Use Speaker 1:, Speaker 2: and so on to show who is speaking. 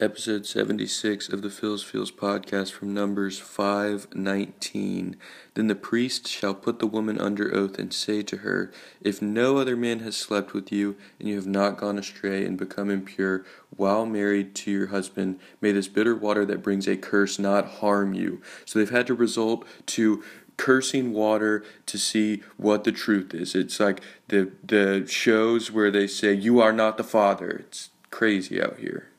Speaker 1: episode 76 of the Phil's Feels podcast from Numbers 5:19 Then the priest shall put the woman under oath and say to her if no other man has slept with you and you have not gone astray and become impure while married to your husband may this bitter water that brings a curse not harm you. So they've had to resort to cursing water to see what the truth is. It's like the the shows where they say you are not the father. It's crazy out here.